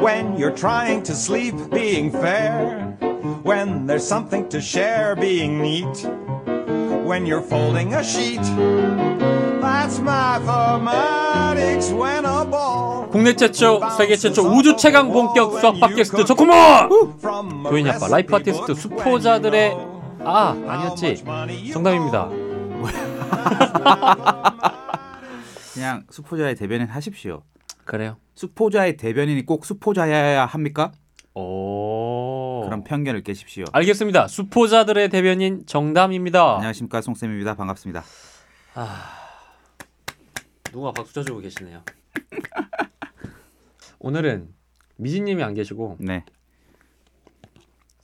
When you're trying to sleep, being fair. When there's something to share, being neat. When you're folding a sheet. That's mathematics when a ball. 국내 최초, 세계 최초 우주 최강 본격 수학 팟캐스트 조코모! 교인 아빠 라이프 아티스트 수포자들의 아 아니었지 정답입니다. 그냥 수포자의 대변인 하십시오. 그래요. 수포자의 대변인이 꼭 수포자여야 합니까? 오. 그런 편견을 깨십시오. 알겠습니다. 수포자들의 대변인 정담입니다. 안녕하십니까 송쌤입니다. 반갑습니다. 누가 박수 쳐주고 계시네요. 오늘은 미진님이 안 계시고 네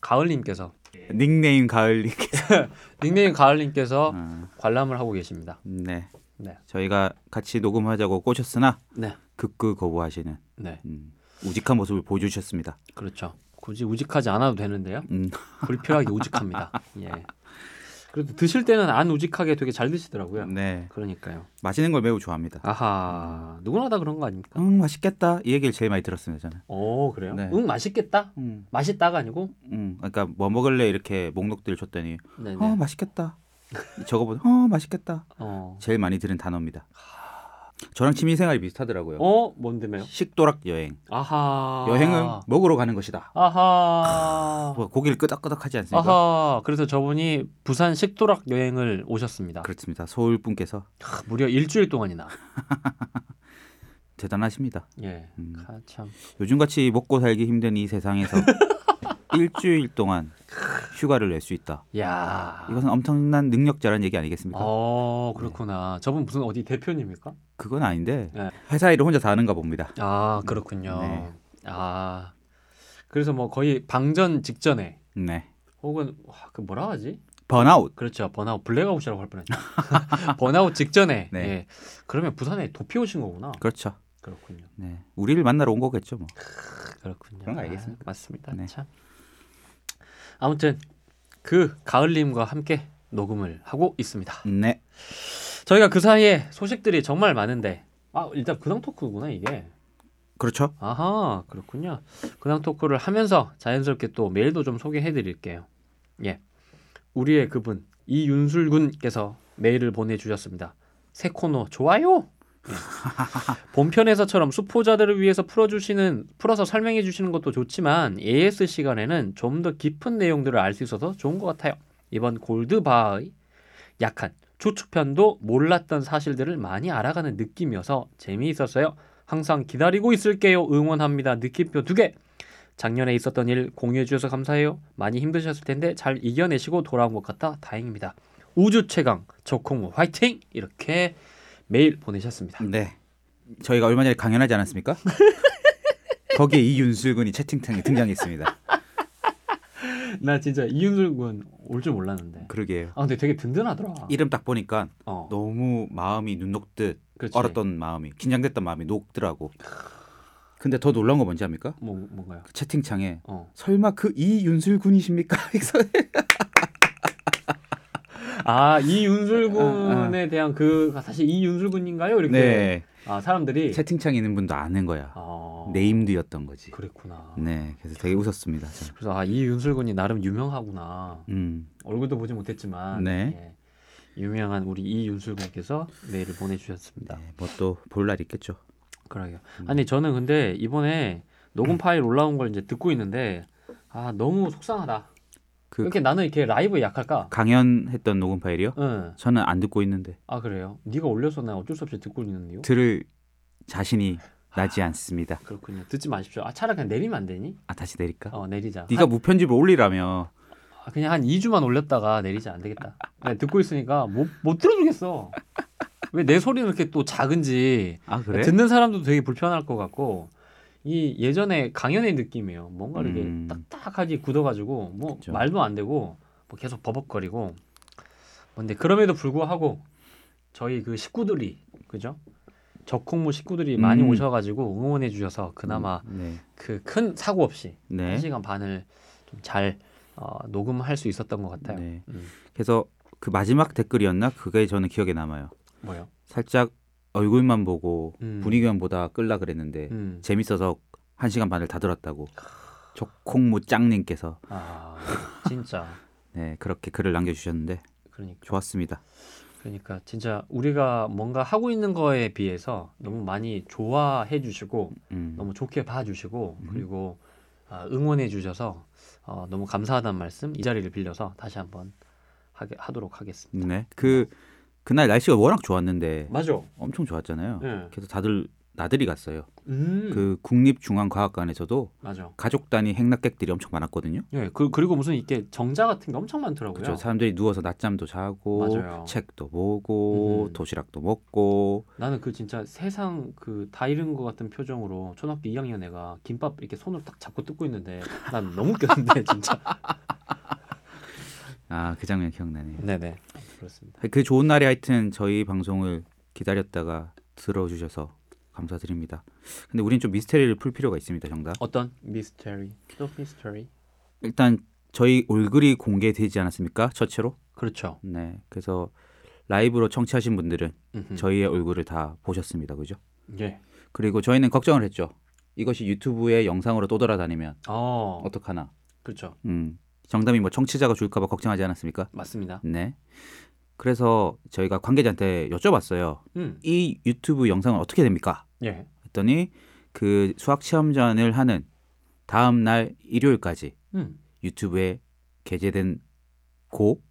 가을님께서 닉네임 가을님께서 닉네임 가을님께서 어, 관람을 하고 계십니다. 네 네, 저희가 같이 녹음하자고 꼬셨으나 네, 극구 거부하시는 네, 음, 우직한 모습을 보여주셨습니다. 그렇죠. 굳이 우직하지 않아도 되는데요. 음, 불필요하게 우직합니다. 예. 그래도 드실 때는 안 우직하게 되게 잘 드시더라고요. 네 그러니까요. 맛있는 걸 매우 좋아합니다. 아하, 누구나 다 그런 거 아닙니까? 음 맛있겠다 이 얘기를 제일 많이 들었습니다 저는. 오, 그래요? 네. 응, 맛있겠다. 음, 맛있다가 아니고, 음 그러니까 뭐 먹을래 이렇게 목록들을 줬더니 네네. 어 맛있겠다. 저거보다 어 맛있겠다. 어, 제일 많이 들은 단어입니다. 저랑 취미 생활이 비슷하더라고요. 어, 뭔데매요? 식도락 여행. 아하. 여행은 먹으러 가는 것이다. 아하. 뭐 고기를 끄덕끄덕하지 않습니까? 아하. 그래서 저분이 부산 식도락 여행을 오셨습니다. 그렇습니다. 서울 분께서 크, 무려 일주일 동안이나. 대단하십니다. 예. 음. 아, 참. 요즘같이 먹고 살기 힘든 이 세상에서 일주일 동안 휴가를 낼 수 있다. 야. 이것은 엄청난 능력자라는 얘기 아니겠습니까? 어, 그렇구나. 저분 무슨 어디 대표님입니까? 그건 아닌데 네. 회사 일을 혼자 다 하는가 봅니다. 아, 그렇군요. 네. 아. 그래서 뭐 거의 방전 직전에 네. 혹은 와, 그 뭐라 하지? 번아웃. 그렇죠. burnout blackout이라고 할 뻔했죠. 번아웃 직전에. 네. 예. 그러면 부산에 도피 오신 거구나. 그렇죠. 그렇군요. 네. 우리를 만나러 온 거겠죠, 뭐. 그렇군요. 그런 거 알겠습니다. 아, 맞습니다. 네. 참. 아무튼 그 가을님과 함께 녹음을 하고 있습니다. 네. 저희가 그 사이에 소식들이 정말 많은데 아 일단 근황 토크구나 이게. 그렇죠. 아하 그렇군요. 근황 토크를 하면서 자연스럽게 또 메일도 좀 소개해드릴게요. 예, 우리의 그분 이윤술 군께서 메일을 보내주셨습니다. 새 코너 좋아요. 예. 본편에서처럼 수포자들을 위해서 풀어주시는 풀어서 설명해 주시는 것도 좋지만 AS 시간에는 좀 더 깊은 내용들을 알 수 있어서 좋은 것 같아요. 이번 골드바의 약한 추측편도 몰랐던 사실들을 많이 알아가는 느낌이어서 재미있었어요. 항상 기다리고 있을게요. 응원합니다. 느낌표 두 개. 작년에 있었던 일 공유해 주셔서 감사해요. 많이 힘드셨을 텐데 잘 이겨내시고 돌아온 것 같아 다행입니다. 우주 최강 적콩무 화이팅! 이렇게 메일 보내셨습니다. 네. 저희가 얼마 전에 강연하지 않았습니까? 거기에 이윤슬군이 채팅창에 등장했습니다. 나 진짜 이윤술 군 올 줄 몰랐는데. 그러게요. 아 근데 되게 든든하더라. 이름 딱 보니까 어, 너무 마음이 눈 녹듯 그렇지. 얼었던 마음이 긴장됐던 마음이 녹더라고. 근데 더 놀라운 거 뭔지 압니까? 뭐 뭔가요? 그 채팅창에 어. 설마 그 이윤슬 군이십니까? 아 이윤술 군에 대한 그 사실 이윤술 군인가요? 이렇게 네. 아 사람들이 채팅창에 있는 분도 아는 거야. 아, 네임드였던 거지. 그랬구나. 네. 그래서 되게 웃었습니다. 저는. 그래서 아 이윤술 군이 나름 유명하구나. 음. 얼굴도 보지 못했지만 네. 예, 유명한 우리 이윤술 군께서 메일을 보내주셨습니다. 네, 뭐또 볼 날 있겠죠. 그러게요. 음. 아니 저는 근데 이번에 녹음 파일 올라온 걸 이제 듣고 있는데 아 너무 속상하다. 그 이렇게 나는 이렇게 라이브에 약할까? 강연했던 녹음 파일이요? 응. 저는 안 듣고 있는데 아 그래요. 네가 올려서 나 어쩔 수 없이 듣고 있는데요. 들을 자신이 나지 않습니다. 그렇군요. 듣지 마십시오. 아 차라리 그냥 내리면 안 되니? 아 다시 내릴까? 어 내리자. 네가 무편집을 올리라며. 아, 그냥 한 2주만 올렸다가 내리자 안 되겠다. 네, 듣고 있으니까 못, 못 들어주겠어. 왜 내 소리는 이렇게 또 작은지 아 그래? 듣는 사람도 되게 불편할 것 같고 이 예전에 강연의 느낌이에요. 뭔가 이렇게 음. 딱딱하게 굳어가지고 뭐 그쵸. 말도 안 되고 뭐 계속 버벅거리고 근데 그럼에도 불구하고 저희 그 식구들이 그죠? 적콩무 식구들이 많이 음. 오셔가지고 응원해 주셔서 그나마 네. 그큰 사고 없이 네. 한 시간 반을 좀 잘 어, 녹음할 수 있었던 것 같아요. 네. 음, 그래서 그 마지막 댓글이었나? 그게 저는 기억에 남아요. 뭐요? 살짝 얼굴만 보고 음. 분위기만 보다 끌라 그랬는데 음. 재밌어서 한 시간 반을 다 들었다고 조콩무 짱님께서 아 진짜 네 그렇게 글을 남겨주셨는데 그러니까 좋았습니다. 그러니까 진짜 우리가 뭔가 하고 있는 거에 비해서 너무 많이 좋아해 주시고 음. 너무 좋게 봐주시고 그리고 아, 응원해 주셔서 어, 너무 감사하다는 말씀 이 자리를 빌려서 다시 한번 하게, 하도록 하겠습니다. 네, 그 그날 날씨가 워낙 좋았는데 맞아. 엄청 좋았잖아요. 네. 그래서 다들 나들이 갔어요. 음. 그 국립중앙과학관에서도 맞아. 가족 단위 행락객들이 엄청 많았거든요. 예. 그, 그리고 무슨 이게 정자 같은 게 엄청 많더라고요. 그렇죠. 사람들이 누워서 낮잠도 자고 맞아요. 책도 보고 음. 도시락도 먹고 나는 그 진짜 세상 그 다 잃은 것 같은 표정으로 초등학교 2학년 애가 김밥 이렇게 손으로 딱 잡고 뜯고 있는데 난 너무 웃겼는데 진짜. 아 그 장면 기억나네요. 네네. 그렇습니다. 그 좋은 날에 하여튼 저희 방송을 기다렸다가 들어주셔서 감사드립니다. 근데 우린 좀 미스테리를 풀 필요가 있습니다, 정답. 어떤 미스터리? 또 미스터리? 일단 저희 얼굴이 공개되지 않았습니까? 첫째로. 그렇죠. 네. 그래서 라이브로 청취하신 분들은 음흠. 저희의 얼굴을 다 보셨습니다. 그죠? 예. 그리고 저희는 걱정을 했죠. 이것이 유튜브에 영상으로 또 돌아다니면 어. 어떡하나. 그렇죠. 음. 정답이 뭐 청취자가 줄까봐 걱정하지 않았습니까? 맞습니다. 네. 그래서 저희가 관계자한테 여쭤봤어요. 음. 이 유튜브 영상은 어떻게 됩니까? 예. 했더니 그 수학 시험 전을 하는 다음 날 일요일까지 음. 유튜브에 게재된 고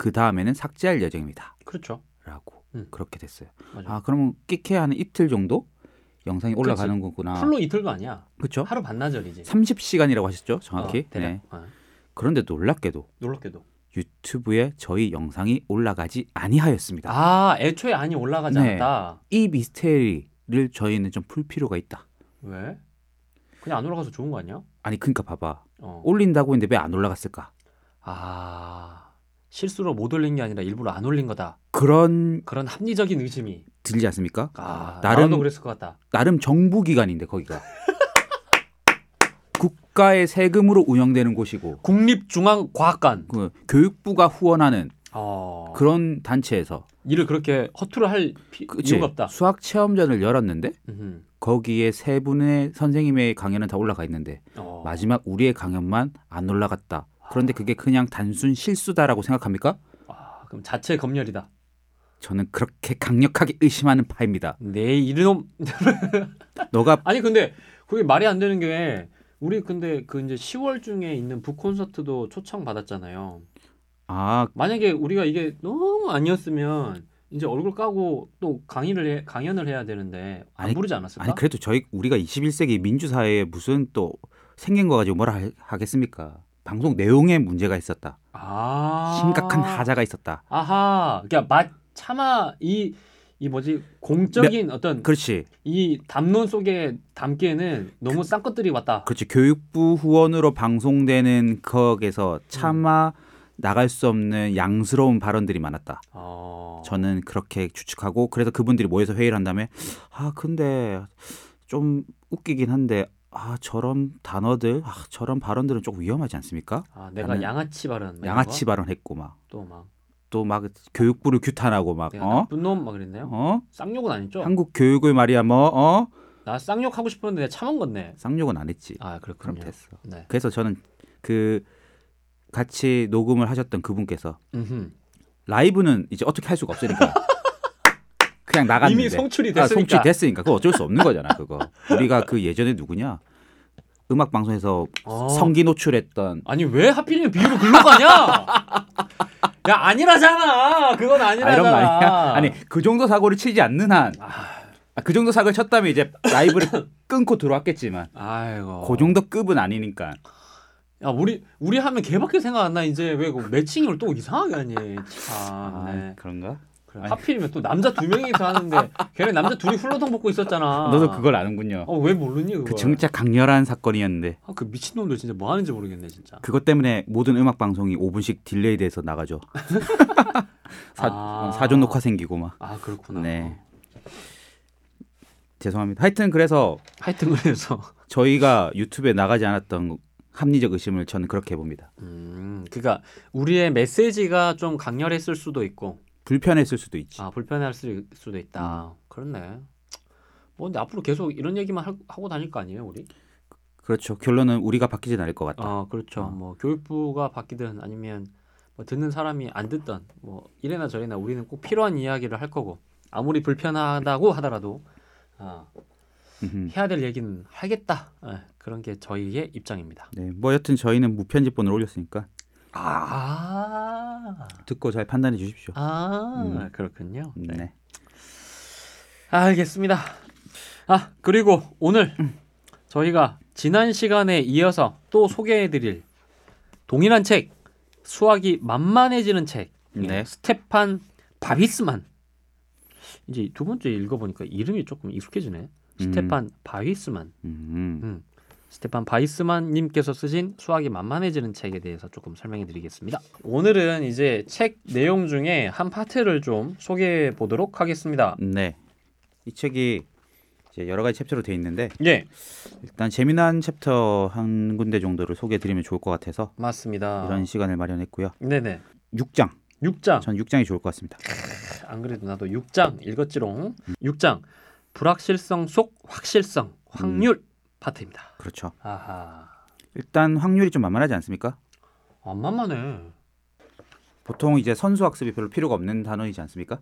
그 다음에는 삭제할 예정입니다. 그렇죠. 라고 음. 그렇게 됐어요. 맞아. 아 그러면 끼케 하는 이틀 정도 영상이 올라가는 거구나. full로 이틀도 아니야. 그렇죠? 하루 반나절이지. 30시간이라고 하셨죠? 정확히. 어, 대략. 네. 어. 그런데 놀랍게도 놀랍게도. 유튜브에 저희 영상이 올라가지 아니하였습니다. 아, 애초에 안이 올라가지 네. 않았다. 이 미스테리를 저희는 좀 풀 필요가 있다. 왜? 그냥 안 올라가서 좋은 거 아니야? 아니 그러니까 봐봐. 어. 올린다고 했는데 왜 안 올라갔을까? 아, 실수로 못 올린 게 아니라 일부러 안 올린 거다. 그런 그런 합리적인 의심이. 들지 않습니까? 아, 나름 나름도 그랬을 것 같다. 나름 정부 기관인데 거기가 국가의 세금으로 운영되는 곳이고 국립중앙과학관. 그 교육부가 후원하는 어. 그런 단체에서 일을 그렇게 허투루 할 피? 이유가 없다. 수학 체험전을 열었는데 음흠. 거기에 세 분의 선생님의 강연은 다 올라가 있는데 어. 마지막 우리의 강연만 안 올라갔다. 그런데 그게 그냥 단순 실수다라고 생각합니까? 아, 그럼 자체 검열이다. 저는 그렇게 강력하게 의심하는 파입니다. 내 이놈. 너가 아니 근데 그게 말이 안 되는 게 우리 근데 그 이제 10월 중에 있는 북 콘서트도 초청 받았잖아요. 아 만약에 우리가 이게 너무 아니었으면 이제 얼굴 까고 또 강의를 해, 강연을 해야 되는데 안 아니, 부르지 않았을까? 아니 그래도 저희 우리가 21세기 민주사회에 무슨 또 생긴 거 가지고 뭐라 하- 하겠습니까? 방송 내용에 문제가 있었다. 아 심각한 하자가 있었다. 아하, 그러니까 맛 차마 이 이 뭐지 공적인 어떤 그렇지. 이 담론 속에 담기에는 너무 싼 것들이 왔다. 그렇지. 교육부 후원으로 방송되는 거에서 차마 나갈 수 없는 양스러운 발언들이 많았다. 어... 저는 그렇게 추측하고 그래서 그분들이 모여서 회의를 한 다음에 아 근데 좀 웃기긴 한데 아 저런 단어들 아 저런 발언들은 조금 위험하지 않습니까? 아, 내가 양아치 발언 막 양아치 발언했고 막 거? 또 막. 또 막 교육부를 규탄하고 막 어? 나쁜 놈막 그랬네요. 어? 쌍욕은 아니죠? 한국 교육을 말이야 뭐 어? 나 쌍욕 하고 싶었는데 참은 건데. 쌍욕은 안 했지. 아 그럼 그렇군요. 됐어. 네. 그래서 저는 그 같이 녹음을 하셨던 그분께서 음흠. 라이브는 이제 어떻게 할 수가 없으니까 그냥 나갔는데 이미 송출이 아, 됐으니까. 송출이 됐으니까 그거 어쩔 수 없는 거잖아 그거 우리가 그 예전에 누구냐 음악 방송에서 어. 성기 노출했던 아니 왜 하필이면 비유를 글로 가냐? 야 아니라잖아. 그건 아, 아니라잖아. 아니야 아니 그 정도 사고를 치지 않는 한 아, 그 정도 사고를 쳤다면 이제 라이브를 끊고 들어왔겠지만 아이고. 그 정도 급은 아니니까 야 우리 우리 하면 걔밖에 생각 안 나 이제 왜 그 매칭을 또 이상하게 하니? 참. 아, 네. 그런가 그래, 하필이면 또 남자 두 명이서 하는데 걔네 남자 둘이 훌러덩 벗고 있었잖아. 너도 그걸 아는군요 어 왜 모르니 그거? 그 진짜 강렬한 사건이었는데 아, 그 미친 놈들 진짜 뭐 하는지 모르겠네 진짜. 그것 때문에 모든 음악 방송이 5분씩 delay 돼서 나가죠 사, 아. 사전 녹화 생기고 막 아 그렇구나. 네. 죄송합니다. 하여튼 그래서 하여튼 그래서 저희가 유튜브에 나가지 않았던 합리적 의심을 저는 그렇게 해봅니다. 음 그러니까 우리의 메시지가 좀 강렬했을 수도 있고 불편했을 수도 있지. 아 불편할 수- 수도 있다. 그렇네. 뭐 근데 앞으로 계속 이런 얘기만 할- 하고 다닐 거 아니에요, 우리? 그렇죠. 결론은 우리가 바뀌진 않을 것 같다. 아, 그렇죠. 어. 뭐 교육부가 바뀌든 아니면 뭐 듣는 사람이 안 듣던 뭐 이래나 저래나 우리는 꼭 필요한 이야기를 할 거고 아무리 불편하다고 하더라도 아. 해야 될 얘기는 하겠다. 예, 그런 게 저희의 입장입니다. 네, 뭐 여튼 저희는 무편집본을 올렸으니까 아, 듣고 잘 판단해 주십시오. 아, 음. 그렇군요. 네. 네. 알겠습니다. 아 그리고 오늘 저희가 지난 시간에 이어서 또 소개해 드릴 동일한 책 수학이 만만해지는 책 네. 스테판 바위스만 이제 두 번째 읽어보니까 이름이 조금 익숙해지네 스테판 바위스만 음. 음. 스테판 바위스만 님께서 쓰신 수학이 만만해지는 책에 대해서 조금 설명해 드리겠습니다. 오늘은 이제 책 내용 중에 한 파트를 좀 소개해 보도록 하겠습니다. 네. 이 책이 이제 여러 가지 chapter로 돼 있는데 예, 일단 재미난 챕터 한 군데 정도를 소개해 드리면 좋을 것 같아서 맞습니다. 이런 시간을 마련했고요. 네 네. 6장. 6장. 전 6장이 좋을 것 같습니다. 안 그래도 나도 6장 읽었지롱. 6장. 불확실성 속 확실성 확률 파트입니다. 그렇죠. 아하. 일단 확률이 좀 만만하지 않습니까? 안 만만해. 보통 이제 선수 학습이 별로 필요가 없는 단어이지 않습니까?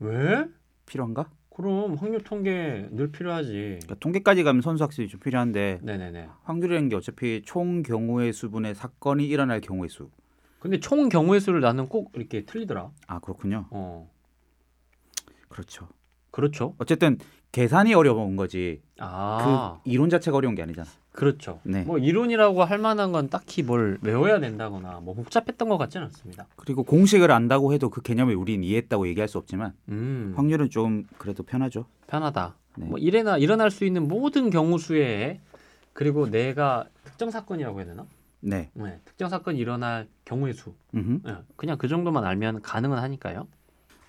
왜? 필요한가? 그럼 확률 통계 늘 필요하지. 그러니까 통계까지 가면 선수 학습이 좀 필요한데 네네네. 확률이라는 게 어차피 총 경우의 수분의 사건이 일어날 경우의 수. 근데 총 경우의 수를 나는 꼭 이렇게 틀리더라. 아 그렇군요. 어. 그렇죠. 그렇죠. 어쨌든 계산이 어려운 거지. 아, 그 이론 자체가 어려운 게 아니잖아. 그, 렇죠 네. 뭐 이론이라고 할 만한 건 딱히 뭘 외워야 된다거나 뭐 복잡했던 것 같지는 않습니다. 그리고 공식을 안다고 해도 그 개념을 우린 이해했다고 얘기할 수 없지만 음, 확률은 좀 그래도 편하죠. 편하다. 네. 뭐 이래나 일어날 수 있는 모든 경우 수에 그리고 내가 특정 사건이라고 해야 되나? 네. 네, 특정 사건이 일어날 경우의 수. 음흠. 네, 그냥 그 정도만 알면 가능은 하니까요.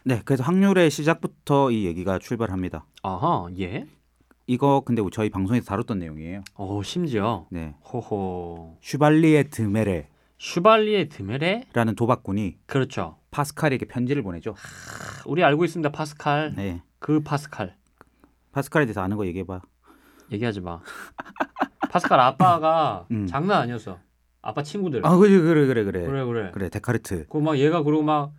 네. 그래서 확률의 시작부터 이 얘기가 출발합니다. 아하, 예. 이거 근데 저희 방송에서 다뤘던 내용이에요. 오, 심지어 네. 호호. 슈발리에 드메레라는 슈발리에 드메레? 도박꾼이 그렇죠. 파스칼에게 편지를 보내죠. 우리 알고 있습니다. 파스칼. 네. 그 파스칼. 파스칼에 대해서 아는 거 얘기해 봐. 얘기하지 마. 파스칼 아빠가 음. 장난 아니었어. 아빠 친구들. 아, 그래 그래 그래 그래. 그래 그래. 그래 데카르트. 그막 얘가 그러고 막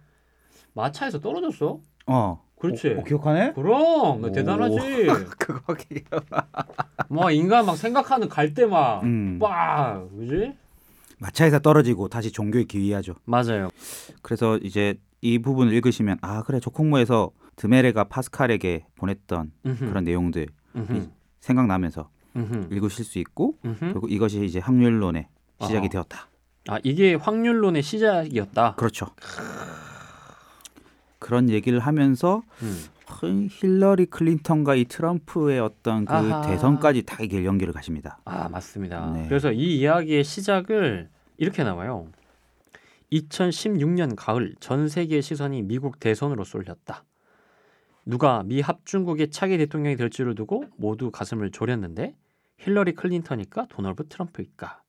마차에서 떨어졌어. 어. 그렇지. 어, 어, 기억하네? 그럼 오. 대단하지. 그거 기억. 막 인간 막 생각하는 갈 때 막 음. 빡, 그지? 마차에서 떨어지고 다시 종교에 기위하죠. 맞아요. 그래서 이제 이 부분을 읽으시면 아 그래 조콩모에서 드메레가 파스칼에게 보냈던 음흠, 그런 내용들 음흠, 생각나면서 음흠, 읽으실 수 있고. 결국 이것이 이제 확률론의 시작이 어허. 되었다. 아 이게 확률론의 시작이었다. 그렇죠. 그런 얘기를 하면서 음. 히- 힐러리 클린턴과 이 트럼프의 어떤 그 아하. 대선까지 다 이게 연결을 가십니다. 아 맞습니다. 네. 그래서 이 이야기의 시작을 이렇게 나와요. 2016년 가을 전 세계의 시선이 미국 대선으로 쏠렸다. 누가 미 합중국의 차기 대통령이 될 줄을 두고 모두 가슴을 졸였는데 힐러리 클린턴일까 도널드 트럼프일까?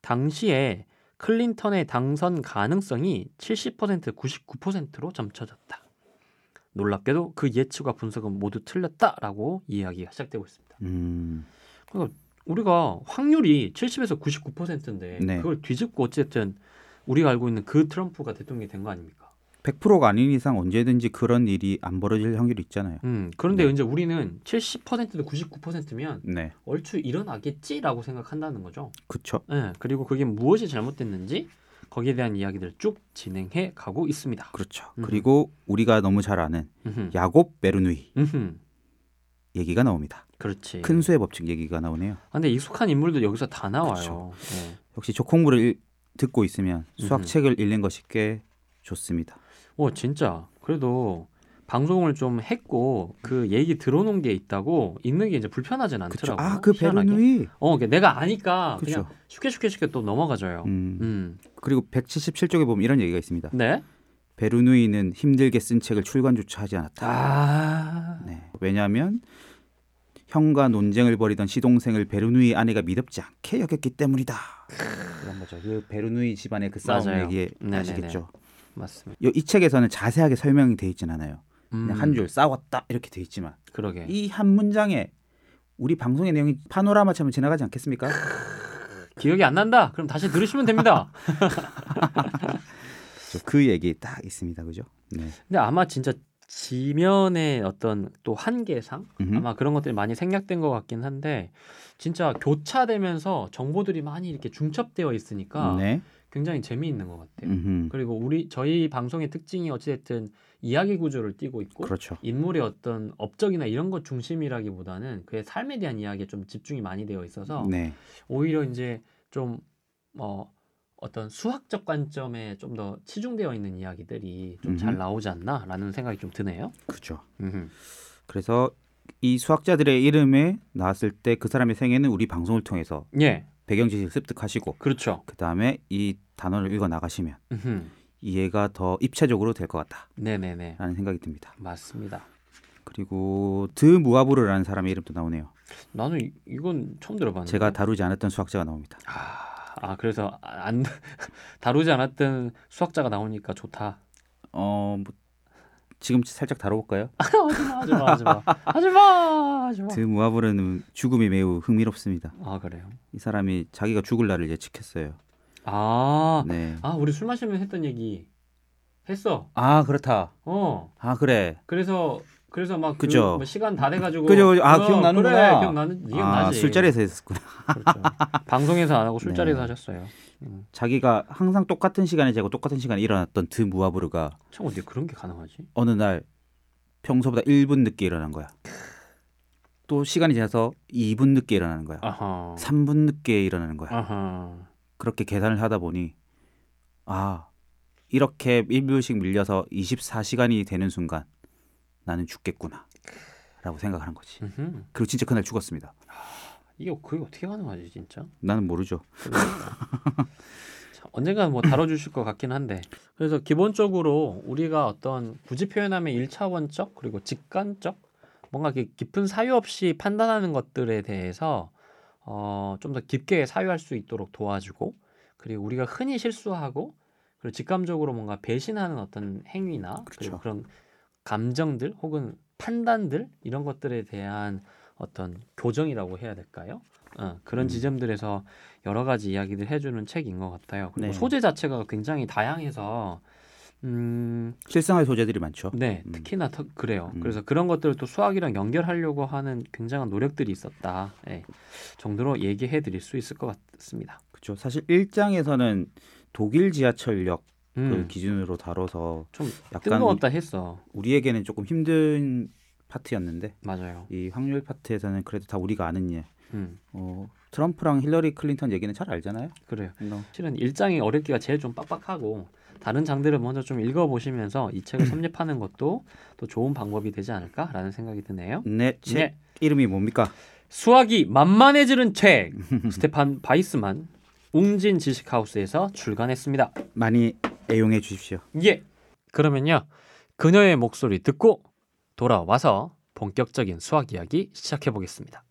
당시에 클린턴의 당선 가능성이 70% 99%로 점쳐졌다. 놀랍게도 그 예측과 분석은 모두 틀렸다라고 이야기가 시작되고 있습니다. 음, 우리가 확률이 70에서 99%인데 네. 그걸 뒤집고 어쨌든 우리가 알고 있는 그 트럼프가 대통령이 된 거 아닙니까? 100%가 아닌 이상 언제든지 그런 일이 안 벌어질 확률이 있잖아요. 음, 그런데 네. 이제 우리는 70%도 99%면 네, 얼추 일어나겠지라고 생각한다는 거죠. 그렇죠. 예, 그리고 그게 무엇이 잘못됐는지 거기에 대한 이야기들을 쭉 진행해 가고 있습니다. 그렇죠. 음. 그리고 우리가 너무 잘 아는 음흠, 야곱 베르누이 음흠, 얘기가 나옵니다. 그렇지. 큰 수의 법칙 얘기가 나오네요. 아, 근데 익숙한 인물도 여기서 다 나와요. 그렇죠. 예. 역시 읽- 듣고 있으면 수학 음흠. 책을 읽는 것이 꽤 좋습니다. 오 진짜 그래도 방송을 좀 했고 그 얘기 들어놓은 게 있다고 읽는 게 이제 불편하진. 않더라고. 아, 그 희한하게. 베르누이. 어, 그러니까 내가 아니까 그렇죠. 그냥 쉽게 쉽게 쉽게 또 넘어가져요. 음. 음. 그리고 177쪽에 보면 이런 얘기가 있습니다. 네. 베르누이는 힘들게 쓴 책을 출간조차 하지 않았다. 아. 네. 왜냐하면 형과 논쟁을 벌이던 시동생을 베르누이 아내가 미덥지 않게 여겼기 때문이다. 그런 거죠. 그 베르누이 집안의 그 싸움 맞아요. 얘기 네네네. 아시겠죠? 맞습니다. 이- 이 책에서는 자세하게 설명이 돼 있진 않아요. 음, 그냥 한 줄 싸웠다 이렇게 돼 있지만 그러게. 이 한 문장에 우리 방송의 내용이 파노라마처럼 지나가지 않겠습니까? 기억이 안 난다. 그럼 다시 들으시면 됩니다. 저그 얘기 딱 있습니다, 그죠? 네. 근데 아마 진짜 지면의 어떤 또 한계상 음흠. 아마 그런 것들이 많이 생략된 것 같긴 한데 진짜 교차되면서 정보들이 많이 이렇게 중첩되어 있으니까 네. 굉장히 재미있는 것 같아요. 음흠. 그리고 우리 저희 방송의 특징이 어찌됐든 이야기 구조를 띠고 있고 그렇죠. 인물의 어떤 업적이나 이런 것 중심이라기보다는 그의 삶에 대한 이야기에 좀 집중이 많이 되어 있어서 네. 오히려 이제 좀 어, 어떤 수학적 관점에 좀 더 치중되어 있는 이야기들이 좀 잘. 나오지 않나라는 생각이 좀 드네요. 그렇죠. 음흠. 그래서 이 수학자들의 이름에 나왔을 때 그 사람의 생애는 우리 방송을 통해서 예, 배경 지식을 습득하시고 그렇죠. 그 다음에 이 단어를 읽어 나가시면. 이해가 더 입체적으로 될 것 같다라는 네네네, 생각이 듭니다. 맞습니다. 그리고 드 무아부르라는 사람의 이름도 나오네요. 나는 이, 이건 처음 들어봤는데. 제가 다루지 않았던 수학자가 나옵니다. 아, 아 그래서 안 다루지 않았던 수학자가 나오니까 좋다. 어, 뭐 지금 살짝 다뤄볼까요? 하지마, 하지마, 하지마, 하지마, 하지마. 드 무아부르는 죽음이 매우 흥미롭습니다. 아 그래요. 이 사람이 자기가 죽을 날을 예측했어요. 아, 네. 아 우리 술 마시면 했던 얘기 했어. 아 그렇다. 어. 아 그래. 그래서 그래서 막그 그죠. 뭐 시간 다 돼가지고 그죠. 아, 어, 기억나는구나. 그래, 기억나는 아 기억나지. 술자리에서 했었구나. 그렇죠. 방송에서 안 하고 술자리에서 네. 하셨어요. 음. 자기가 항상 똑같은 시간에 자고 똑같은 시간에 일어났던 드 무아부르가 참 어떻게 그런 게 가능하지? 어느 날 평소보다 1분 늦게 일어난 거야. 또 시간이 지나서 2분 늦게 일어나는 거야. 아하. 3분 늦게 일어나는 거야. 아하. 그렇게 계산을 하다 보니 아 이렇게 1분씩 밀려서 24시간이 되는 순간 나는 죽겠구나 라고 생각하는 거지. 음흠. 그리고 진짜 그날 죽었습니다. 이게 그게 어떻게 가능하지 진짜? 나는 모르죠. 자, 언젠가 뭐 다뤄주실 것 같긴 한데. 그래서 기본적으로 우리가 어떤 굳이 표현하면 일차원적 그리고 직관적 뭔가 이렇게 깊은 사유 없이 판단하는 것들에 대해서 어, 좀 더 깊게 사유할 수 있도록 도와주고 그리고 우리가 흔히 실수하고 그리고 직감적으로 뭔가 배신하는 어떤 행위나 그렇죠. 그리고 그런 감정들 혹은 판단들 이런 것들에 대한 어떤 교정이라고 해야 될까요? 어, 그런 음. 지점들에서 여러 가지 이야기들 해주는 책인 것 같아요. 그리고 네. 소재 자체가 굉장히 다양해서 음, 실생활 소재들이 많죠 네, 음. 특히나 더 그래요. 음. 그래서 그런 것들을 또 수학이랑 연결하려고 하는 굉장한 노력들이 있었다. 예, 정도로 얘기해 드릴 수 있을 것 같습니다. 그렇죠 사실 1장에서는 독일 지하철역 그 음, 기준으로 다뤄서 좀 약간 뜬금없다 했어. 우리에게는 조금 힘든 파트였는데 맞아요. 이 확률 파트에서는 그래도 다 우리가 아는 예 음, 어, 트럼프랑 힐러리 클린턴 얘기는 잘 알잖아요 그래요. 너 실은 일장이 어렵기가 제일 좀 빡빡하고 다른 장들을 먼저 좀 읽어보시면서 이 책을 섭렵하는 것도 또 좋은 방법이 되지 않을까라는 생각이 드네요. 네, 책 네, 이름이 뭡니까? 수학이 만만해지는 책 스테판 바이스만 웅진 지식하우스에서 출간했습니다. 많이 애용해 주십시오. 예. 그러면요. 그녀의 목소리 듣고 돌아와서 본격적인 수학 이야기 시작해 보겠습니다.